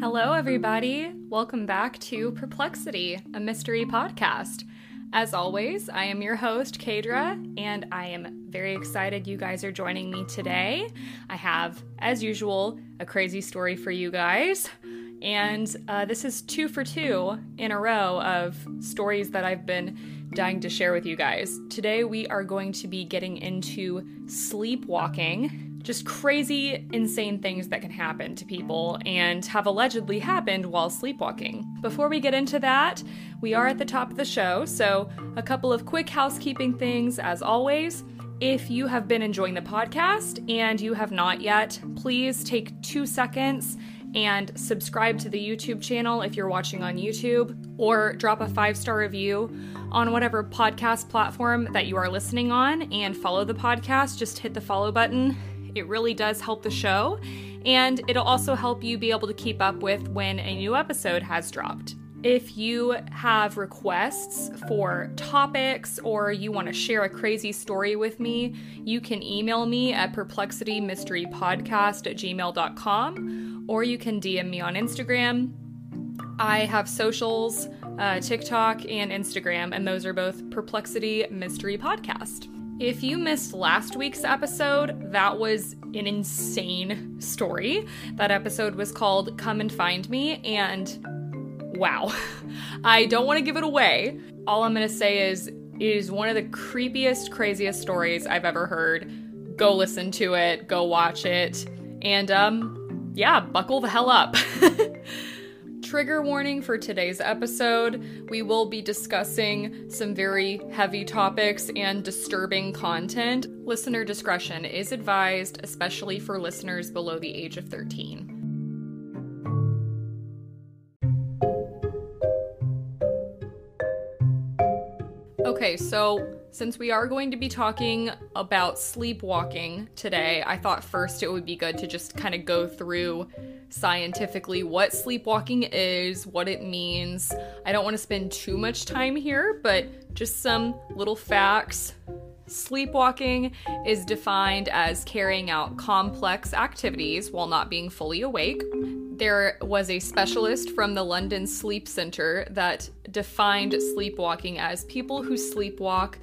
Hello, everybody. Welcome back to Perplexity, a mystery podcast. As always, I am your host, Kaydra, and I am very excited you guys are joining me today. I have, as usual, a crazy story for you guys. And uh, this is two for two in a row of stories that I've been dying to share with you guys. Today, we are going to be getting into sleepwalking just crazy, insane things that can happen to people and have allegedly happened while sleepwalking. Before we get into that, we are at the top of the show, so a couple of quick housekeeping things as always. If you have been enjoying the podcast and you have not yet, please take two seconds and subscribe to the YouTube channel if you're watching on YouTube, or drop a five star review on whatever podcast platform that you are listening on and follow the podcast. Just hit the follow button it really does help the show, and it'll also help you be able to keep up with when a new episode has dropped. If you have requests for topics or you want to share a crazy story with me, you can email me at perplexitymysterypodcast at gmail.com or you can DM me on Instagram. I have socials, uh, TikTok and Instagram, and those are both Perplexity Mystery Podcast. If you missed last week's episode, that was an insane story. That episode was called Come and Find Me, and wow. I don't want to give it away. All I'm going to say is it is one of the creepiest, craziest stories I've ever heard. Go listen to it, go watch it, and um, yeah, buckle the hell up. Trigger warning for today's episode we will be discussing some very heavy topics and disturbing content. Listener discretion is advised, especially for listeners below the age of 13. Okay, so since we are going to be talking about sleepwalking today, I thought first it would be good to just kind of go through scientifically what sleepwalking is, what it means. I don't want to spend too much time here, but just some little facts. Sleepwalking is defined as carrying out complex activities while not being fully awake. There was a specialist from the London Sleep Center that defined sleepwalking as people who sleepwalk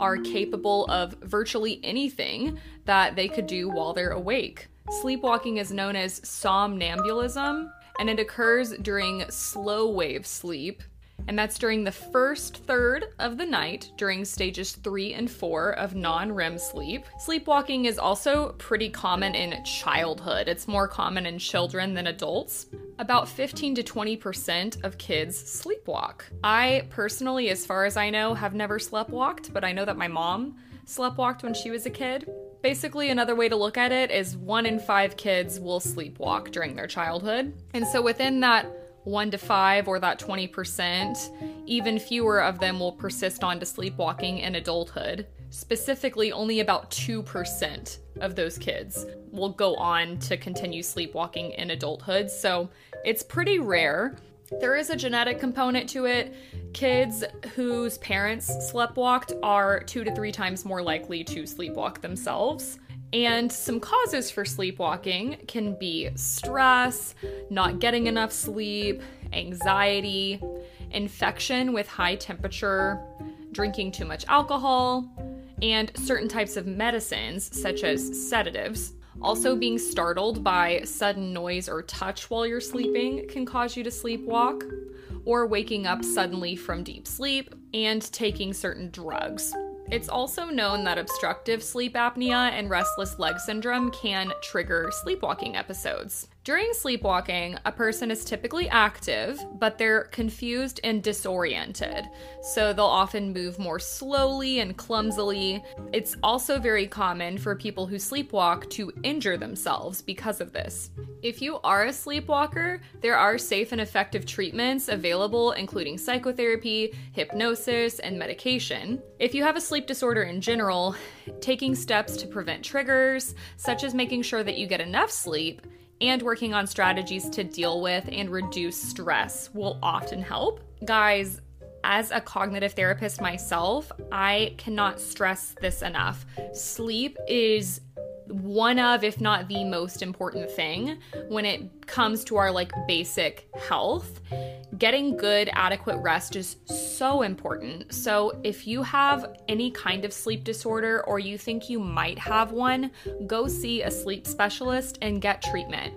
are capable of virtually anything that they could do while they're awake. Sleepwalking is known as somnambulism, and it occurs during slow wave sleep, and that's during the first third of the night during stages three and four of non REM sleep. Sleepwalking is also pretty common in childhood, it's more common in children than adults. About 15 to 20% of kids sleepwalk. I personally, as far as I know, have never sleptwalked, but I know that my mom sleptwalked when she was a kid. Basically, another way to look at it is one in five kids will sleepwalk during their childhood. And so within that one to five or that 20%, even fewer of them will persist on to sleepwalking in adulthood. Specifically, only about 2% of those kids will go on to continue sleepwalking in adulthood. So it's pretty rare. There is a genetic component to it. Kids whose parents sleptwalked are two to three times more likely to sleepwalk themselves. And some causes for sleepwalking can be stress, not getting enough sleep, anxiety, infection with high temperature, drinking too much alcohol, and certain types of medicines, such as sedatives. Also, being startled by sudden noise or touch while you're sleeping can cause you to sleepwalk, or waking up suddenly from deep sleep, and taking certain drugs. It's also known that obstructive sleep apnea and restless leg syndrome can trigger sleepwalking episodes. During sleepwalking, a person is typically active, but they're confused and disoriented, so they'll often move more slowly and clumsily. It's also very common for people who sleepwalk to injure themselves because of this. If you are a sleepwalker, there are safe and effective treatments available, including psychotherapy, hypnosis, and medication. If you have a sleep disorder in general, taking steps to prevent triggers, such as making sure that you get enough sleep, and working on strategies to deal with and reduce stress will often help. Guys, as a cognitive therapist myself, I cannot stress this enough. Sleep is one of, if not the most important thing when it comes to our like basic health. Getting good, adequate rest is so important. So, if you have any kind of sleep disorder or you think you might have one, go see a sleep specialist and get treatment.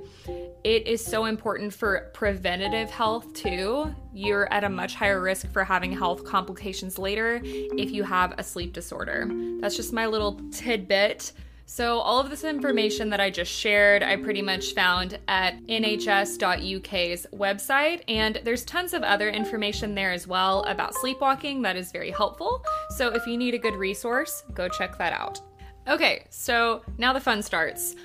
It is so important for preventative health too. You're at a much higher risk for having health complications later if you have a sleep disorder. That's just my little tidbit. So, all of this information that I just shared, I pretty much found at nhs.uk's website, and there's tons of other information there as well about sleepwalking that is very helpful. So, if you need a good resource, go check that out. Okay, so now the fun starts.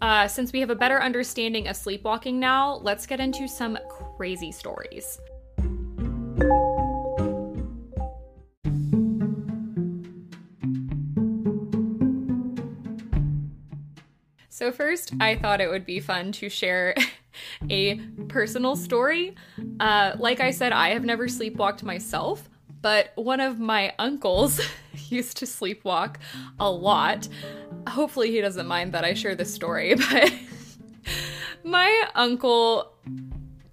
Uh, since we have a better understanding of sleepwalking now, let's get into some crazy stories. So, first, I thought it would be fun to share a personal story. Uh, like I said, I have never sleepwalked myself, but one of my uncles used to sleepwalk a lot. Hopefully, he doesn't mind that I share this story, but my uncle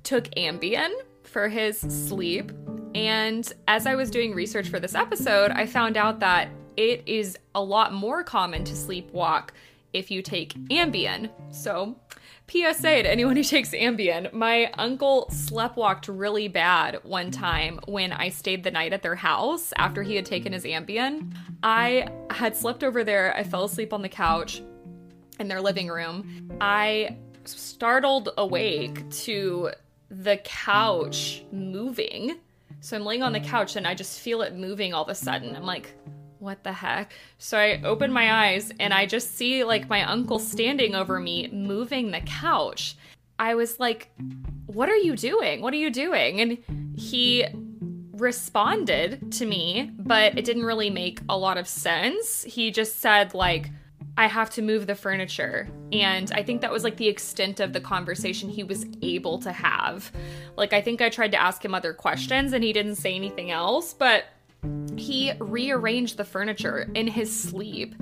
took Ambien for his sleep. And as I was doing research for this episode, I found out that it is a lot more common to sleepwalk if you take Ambien. So, PSA to anyone who takes Ambien. My uncle sleptwalked really bad one time when I stayed the night at their house after he had taken his Ambien. I had slept over there. I fell asleep on the couch in their living room. I startled awake to the couch moving. So I'm laying on the couch and I just feel it moving all of a sudden. I'm like, what the heck? So I open my eyes and I just see like my uncle standing over me moving the couch. I was like, What are you doing? What are you doing? And he responded to me, but it didn't really make a lot of sense. He just said, like, I have to move the furniture. And I think that was like the extent of the conversation he was able to have. Like, I think I tried to ask him other questions and he didn't say anything else, but he rearranged the furniture in his sleep.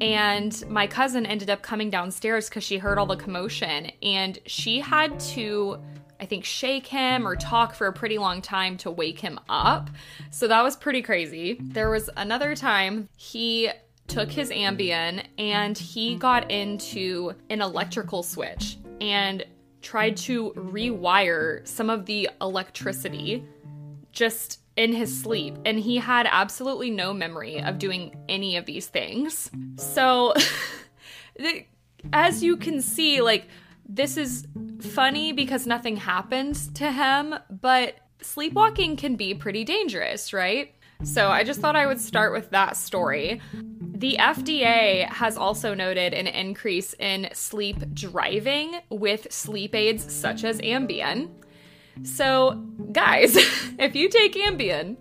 And my cousin ended up coming downstairs because she heard all the commotion and she had to. I think shake him or talk for a pretty long time to wake him up. So that was pretty crazy. There was another time he took his Ambien and he got into an electrical switch and tried to rewire some of the electricity just in his sleep, and he had absolutely no memory of doing any of these things. So, as you can see, like, this is funny because nothing happened to him, but sleepwalking can be pretty dangerous, right? So, I just thought I would start with that story. The FDA has also noted an increase in sleep driving with sleep aids such as Ambien. So, guys, if you take Ambien,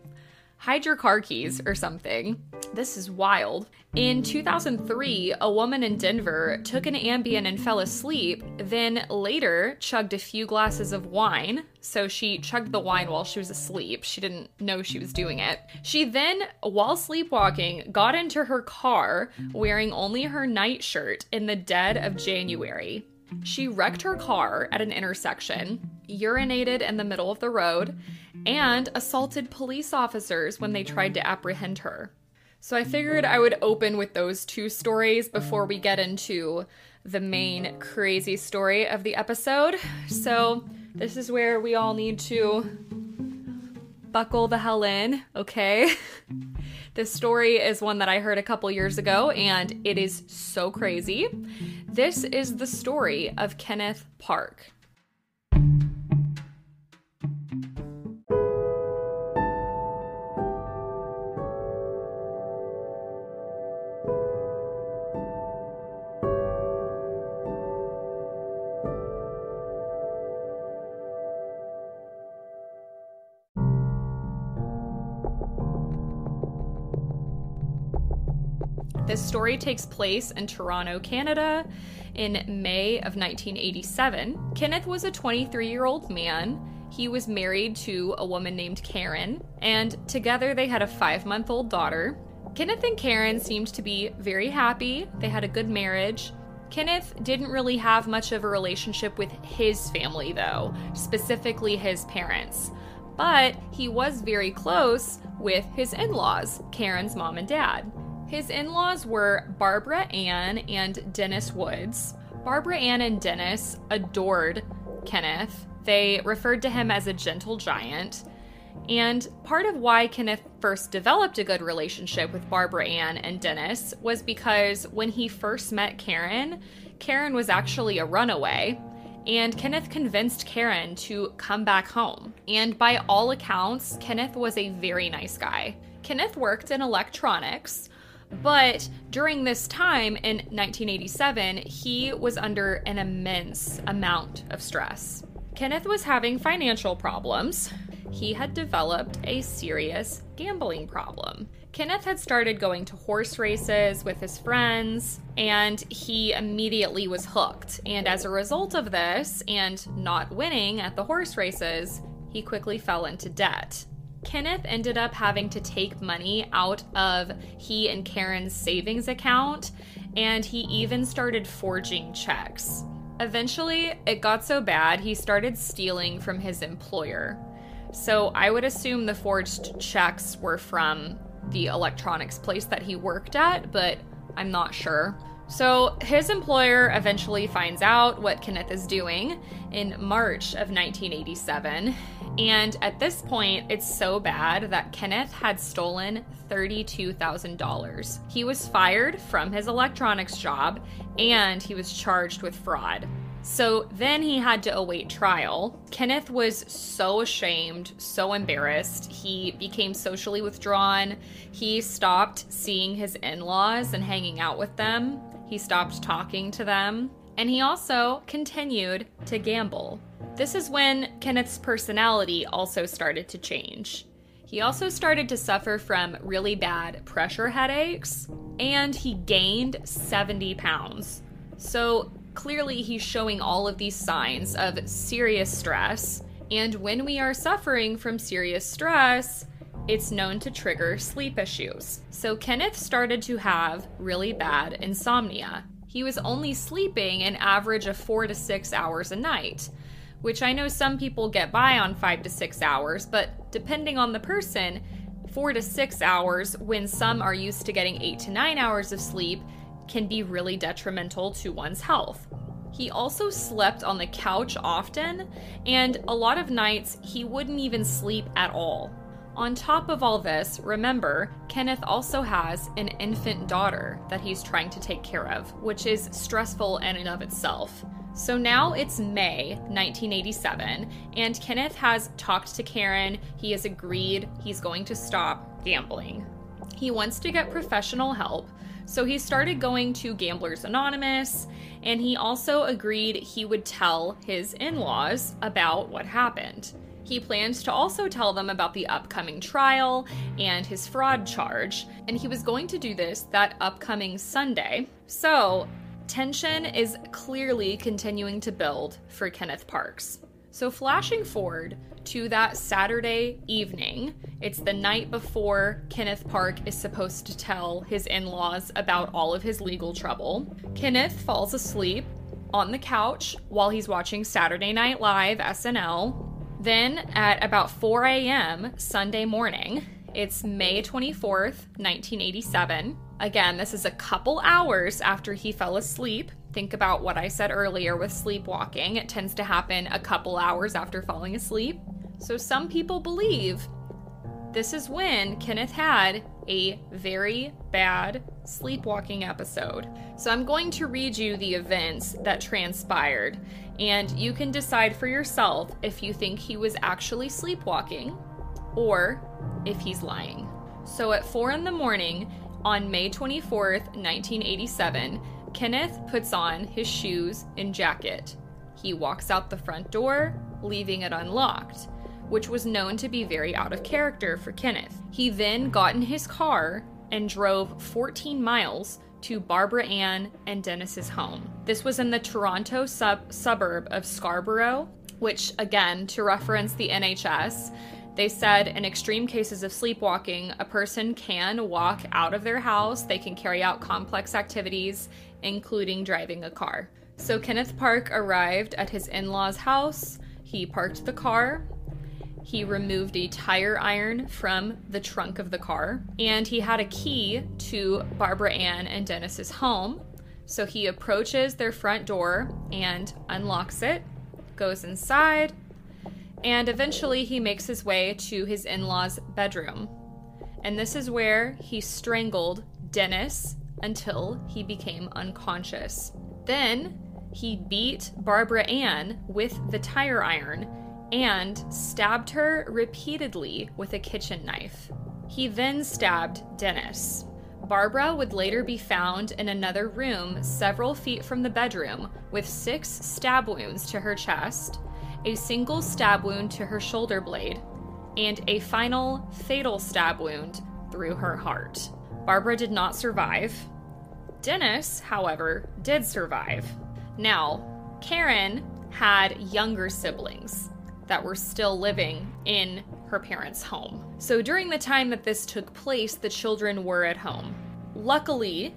hide your car keys or something. This is wild. In 2003, a woman in Denver took an Ambien and fell asleep, then later chugged a few glasses of wine. So she chugged the wine while she was asleep. She didn't know she was doing it. She then, while sleepwalking, got into her car wearing only her nightshirt in the dead of January. She wrecked her car at an intersection, urinated in the middle of the road, and assaulted police officers when they tried to apprehend her. So I figured I would open with those two stories before we get into the main crazy story of the episode. So this is where we all need to buckle the hell in, okay? this story is one that I heard a couple years ago and it is so crazy. This is the story of Kenneth Park. Story takes place in Toronto, Canada in May of 1987. Kenneth was a 23 year old man. He was married to a woman named Karen, and together they had a five month old daughter. Kenneth and Karen seemed to be very happy. They had a good marriage. Kenneth didn't really have much of a relationship with his family, though, specifically his parents. But he was very close with his in laws, Karen's mom and dad. His in laws were Barbara Ann and Dennis Woods. Barbara Ann and Dennis adored Kenneth. They referred to him as a gentle giant. And part of why Kenneth first developed a good relationship with Barbara Ann and Dennis was because when he first met Karen, Karen was actually a runaway. And Kenneth convinced Karen to come back home. And by all accounts, Kenneth was a very nice guy. Kenneth worked in electronics, but during this time in 1987, he was under an immense amount of stress. Kenneth was having financial problems. He had developed a serious gambling problem. Kenneth had started going to horse races with his friends, and he immediately was hooked. And as a result of this, and not winning at the horse races, he quickly fell into debt. Kenneth ended up having to take money out of he and Karen's savings account, and he even started forging checks. Eventually, it got so bad he started stealing from his employer. So I would assume the forged checks were from the electronics place that he worked at, but I'm not sure. So his employer eventually finds out what Kenneth is doing in March of 1987. And at this point, it's so bad that Kenneth had stolen $32,000. He was fired from his electronics job and he was charged with fraud. So then he had to await trial. Kenneth was so ashamed, so embarrassed. He became socially withdrawn. He stopped seeing his in laws and hanging out with them. He stopped talking to them. And he also continued to gamble. This is when Kenneth's personality also started to change. He also started to suffer from really bad pressure headaches, and he gained 70 pounds. So clearly, he's showing all of these signs of serious stress. And when we are suffering from serious stress, it's known to trigger sleep issues. So Kenneth started to have really bad insomnia. He was only sleeping an average of four to six hours a night, which I know some people get by on five to six hours, but depending on the person, four to six hours, when some are used to getting eight to nine hours of sleep, can be really detrimental to one's health. He also slept on the couch often, and a lot of nights he wouldn't even sleep at all. On top of all this, remember, Kenneth also has an infant daughter that he's trying to take care of, which is stressful in and of itself. So now it's May 1987, and Kenneth has talked to Karen. He has agreed he's going to stop gambling. He wants to get professional help, so he started going to Gamblers Anonymous, and he also agreed he would tell his in laws about what happened. He planned to also tell them about the upcoming trial and his fraud charge, and he was going to do this that upcoming Sunday. So, tension is clearly continuing to build for Kenneth Parks. So, flashing forward to that Saturday evening, it's the night before Kenneth Park is supposed to tell his in laws about all of his legal trouble. Kenneth falls asleep on the couch while he's watching Saturday Night Live SNL then at about 4 a.m. Sunday morning, it's May 24th, 1987. Again, this is a couple hours after he fell asleep. Think about what I said earlier with sleepwalking. It tends to happen a couple hours after falling asleep. So some people believe this is when Kenneth had a very bad sleepwalking episode. So I'm going to read you the events that transpired, and you can decide for yourself if you think he was actually sleepwalking or if he's lying. So at 4 in the morning on May 24th, 1987, Kenneth puts on his shoes and jacket. He walks out the front door, leaving it unlocked which was known to be very out of character for Kenneth. He then got in his car and drove 14 miles to Barbara Ann and Dennis's home. This was in the Toronto sub- suburb of Scarborough, which, again, to reference the NHS, They said in extreme cases of sleepwalking, a person can walk out of their house, they can carry out complex activities, including driving a car. So Kenneth Park arrived at his in law's house. He parked the car. He removed a tire iron from the trunk of the car, and he had a key to Barbara Ann and Dennis's home. So he approaches their front door and unlocks it, goes inside, and eventually he makes his way to his in law's bedroom. And this is where he strangled Dennis until he became unconscious. Then he beat Barbara Ann with the tire iron and stabbed her repeatedly with a kitchen knife. He then stabbed Dennis. Barbara would later be found in another room several feet from the bedroom with six stab wounds to her chest, a single stab wound to her shoulder blade, and a final fatal stab wound through her heart. Barbara did not survive. Dennis, however, did survive. Now, Karen had younger siblings that were still living in her parents' home. So during the time that this took place, the children were at home. Luckily,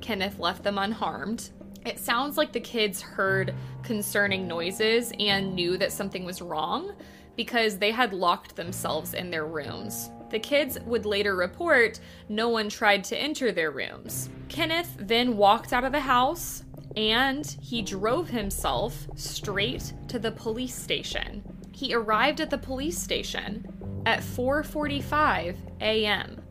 Kenneth left them unharmed. It sounds like the kids heard concerning noises and knew that something was wrong because they had locked themselves in their rooms. The kids would later report no one tried to enter their rooms. Kenneth then walked out of the house and he drove himself straight to the police station. He arrived at the police station at 4:45 a.m.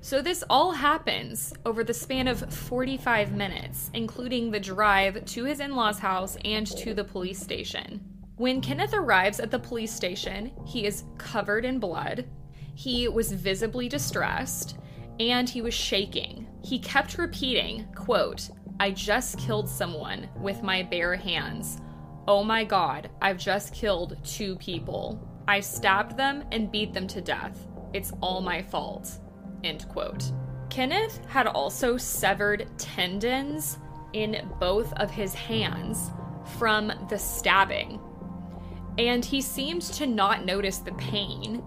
So this all happens over the span of 45 minutes, including the drive to his in-laws' house and to the police station. When Kenneth arrives at the police station, he is covered in blood. He was visibly distressed and he was shaking. He kept repeating, quote, I just killed someone with my bare hands. Oh my god, I've just killed two people. I stabbed them and beat them to death. It's all my fault. End quote. Kenneth had also severed tendons in both of his hands from the stabbing, and he seemed to not notice the pain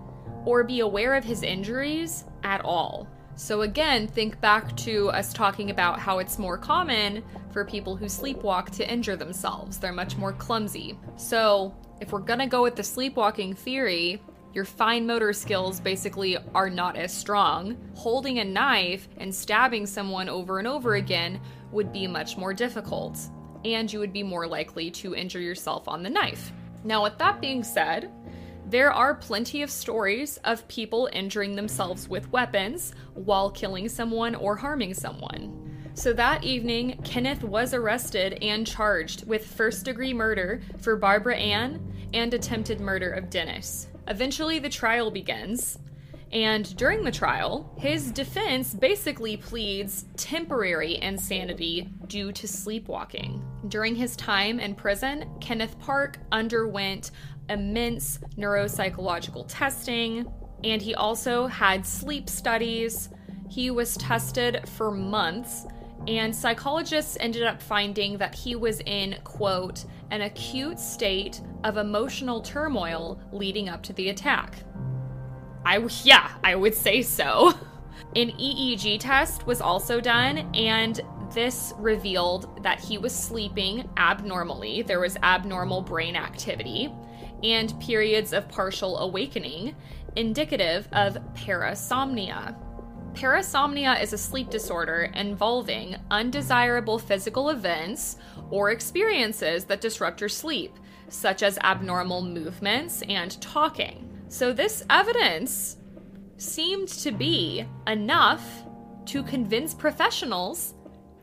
or be aware of his injuries at all. So, again, think back to us talking about how it's more common for people who sleepwalk to injure themselves. They're much more clumsy. So, if we're gonna go with the sleepwalking theory, your fine motor skills basically are not as strong. Holding a knife and stabbing someone over and over again would be much more difficult, and you would be more likely to injure yourself on the knife. Now, with that being said, there are plenty of stories of people injuring themselves with weapons while killing someone or harming someone. So that evening, Kenneth was arrested and charged with first degree murder for Barbara Ann and attempted murder of Dennis. Eventually, the trial begins, and during the trial, his defense basically pleads temporary insanity due to sleepwalking. During his time in prison, Kenneth Park underwent immense neuropsychological testing, and he also had sleep studies. He was tested for months, and psychologists ended up finding that he was in, quote, an acute state of emotional turmoil leading up to the attack. I yeah, I would say so. An EEG test was also done and this revealed that he was sleeping abnormally. There was abnormal brain activity and periods of partial awakening, indicative of parasomnia. Parasomnia is a sleep disorder involving undesirable physical events or experiences that disrupt your sleep, such as abnormal movements and talking. So, this evidence seemed to be enough to convince professionals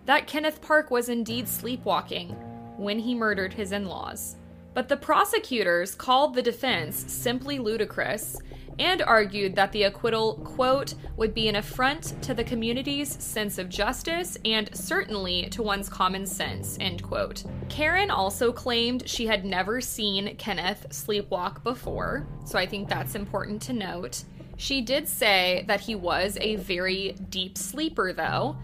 that Kenneth Park was indeed sleepwalking when he murdered his in laws. But the prosecutors called the defense simply ludicrous and argued that the acquittal, quote, would be an affront to the community's sense of justice and certainly to one's common sense, end quote. Karen also claimed she had never seen Kenneth sleepwalk before, so I think that's important to note. She did say that he was a very deep sleeper, though,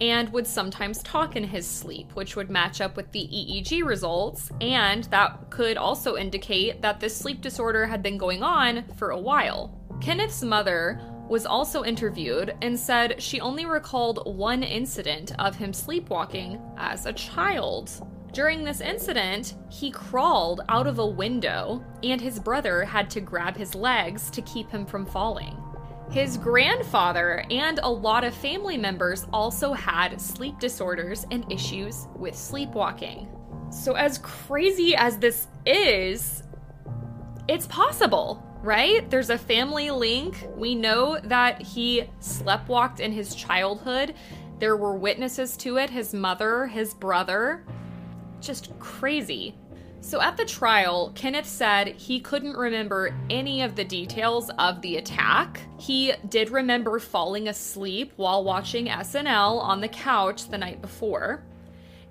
and would sometimes talk in his sleep, which would match up with the EEG results, and that could also indicate that this sleep disorder had been going on for a while. Kenneth's mother was also interviewed and said she only recalled one incident of him sleepwalking as a child. During this incident, he crawled out of a window, and his brother had to grab his legs to keep him from falling. His grandfather and a lot of family members also had sleep disorders and issues with sleepwalking. So, as crazy as this is, it's possible, right? There's a family link. We know that he sleptwalked in his childhood. There were witnesses to it his mother, his brother. Just crazy. So at the trial, Kenneth said he couldn't remember any of the details of the attack. He did remember falling asleep while watching SNL on the couch the night before.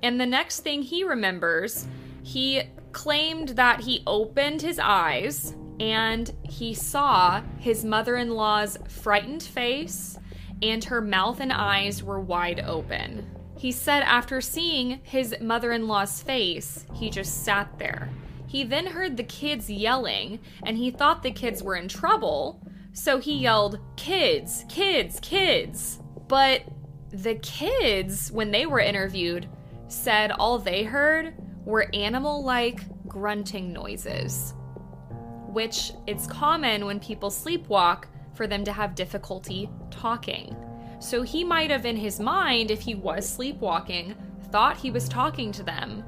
And the next thing he remembers, he claimed that he opened his eyes and he saw his mother in law's frightened face, and her mouth and eyes were wide open. He said after seeing his mother in law's face, he just sat there. He then heard the kids yelling, and he thought the kids were in trouble, so he yelled, Kids, kids, kids. But the kids, when they were interviewed, said all they heard were animal like grunting noises, which it's common when people sleepwalk for them to have difficulty talking. So he might have, in his mind, if he was sleepwalking, thought he was talking to them,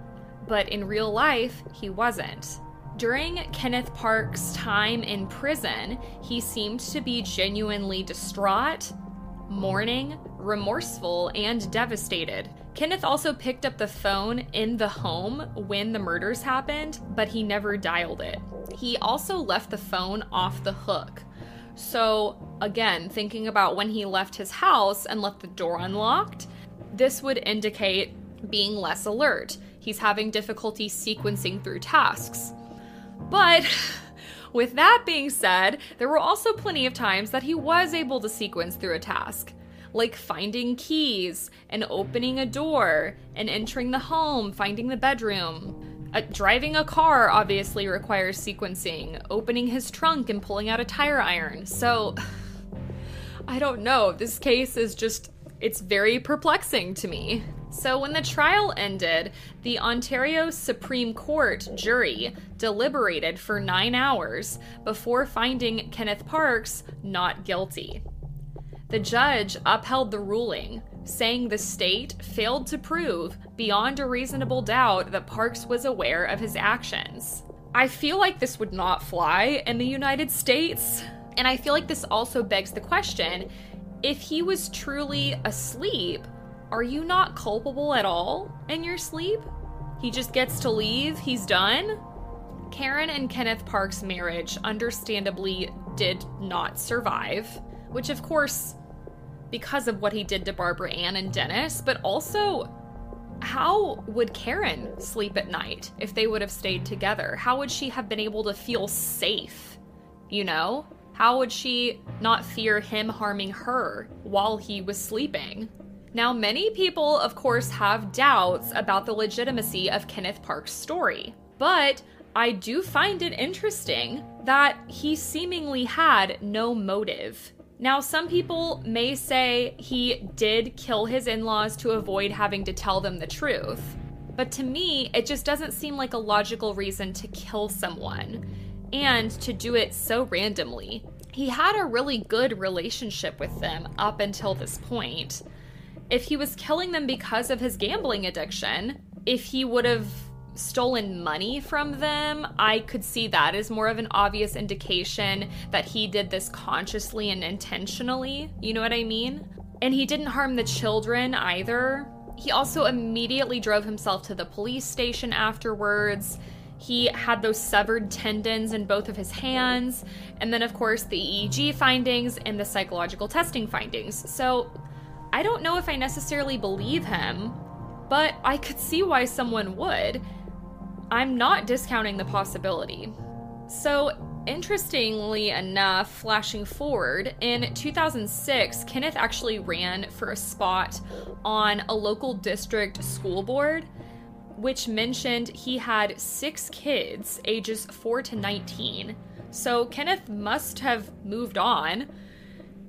but in real life, he wasn't. During Kenneth Park's time in prison, he seemed to be genuinely distraught, mourning, remorseful, and devastated. Kenneth also picked up the phone in the home when the murders happened, but he never dialed it. He also left the phone off the hook. So, again, thinking about when he left his house and left the door unlocked, this would indicate being less alert. He's having difficulty sequencing through tasks. But with that being said, there were also plenty of times that he was able to sequence through a task, like finding keys and opening a door and entering the home, finding the bedroom. Uh, driving a car obviously requires sequencing, opening his trunk and pulling out a tire iron. So, I don't know. This case is just, it's very perplexing to me. So, when the trial ended, the Ontario Supreme Court jury deliberated for nine hours before finding Kenneth Parks not guilty. The judge upheld the ruling, saying the state failed to prove beyond a reasonable doubt that Parks was aware of his actions. I feel like this would not fly in the United States. And I feel like this also begs the question if he was truly asleep, are you not culpable at all in your sleep? He just gets to leave, he's done? Karen and Kenneth Park's marriage understandably did not survive, which of course because of what he did to Barbara Ann and Dennis, but also how would Karen sleep at night if they would have stayed together? How would she have been able to feel safe? You know? How would she not fear him harming her while he was sleeping? Now, many people, of course, have doubts about the legitimacy of Kenneth Park's story, but I do find it interesting that he seemingly had no motive now, some people may say he did kill his in laws to avoid having to tell them the truth. But to me, it just doesn't seem like a logical reason to kill someone and to do it so randomly. He had a really good relationship with them up until this point. If he was killing them because of his gambling addiction, if he would have stolen money from them, I could see that as more of an obvious indication that he did this consciously and intentionally. You know what I mean? And he didn't harm the children either. He also immediately drove himself to the police station afterwards. He had those severed tendons in both of his hands. And then, of course, the EEG findings and the psychological testing findings. So I don't know if I necessarily believe him, but I could see why someone would. I'm not discounting the possibility. So, interestingly enough, flashing forward, in 2006, Kenneth actually ran for a spot on a local district school board, which mentioned he had six kids, ages 4 to 19. So Kenneth must have moved on.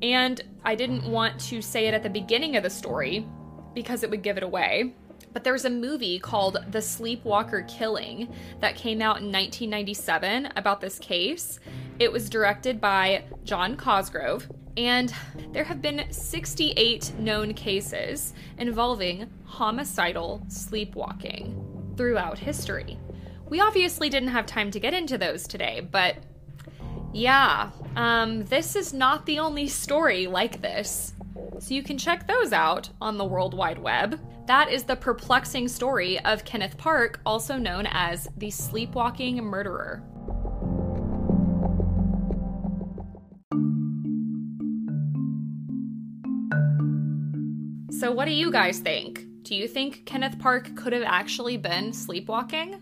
And I didn't want to say it at the beginning of the story because it would give it away. But there's a movie called The Sleepwalker Killing that came out in 1997 about this case. It was directed by John Cosgrove, and there have been 68 known cases involving homicidal sleepwalking throughout history. We obviously didn't have time to get into those today, but yeah, um, this is not the only story like this. So you can check those out on the World Wide Web. That is the perplexing story of Kenneth Park, also known as the sleepwalking murderer. So, what do you guys think? Do you think Kenneth Park could have actually been sleepwalking?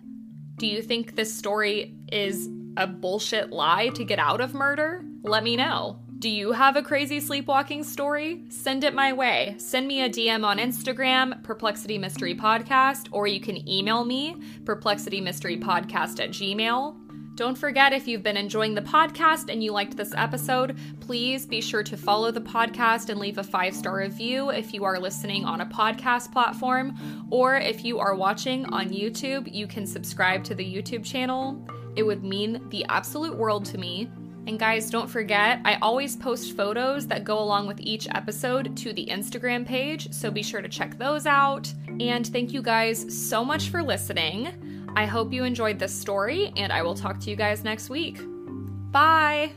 Do you think this story is a bullshit lie to get out of murder? Let me know. Do you have a crazy sleepwalking story? Send it my way. Send me a DM on Instagram, Perplexity Mystery Podcast, or you can email me, perplexitymysterypodcast at gmail. Don't forget, if you've been enjoying the podcast and you liked this episode, please be sure to follow the podcast and leave a five star review if you are listening on a podcast platform. Or if you are watching on YouTube, you can subscribe to the YouTube channel. It would mean the absolute world to me. And guys, don't forget, I always post photos that go along with each episode to the Instagram page, so be sure to check those out. And thank you guys so much for listening. I hope you enjoyed this story, and I will talk to you guys next week. Bye!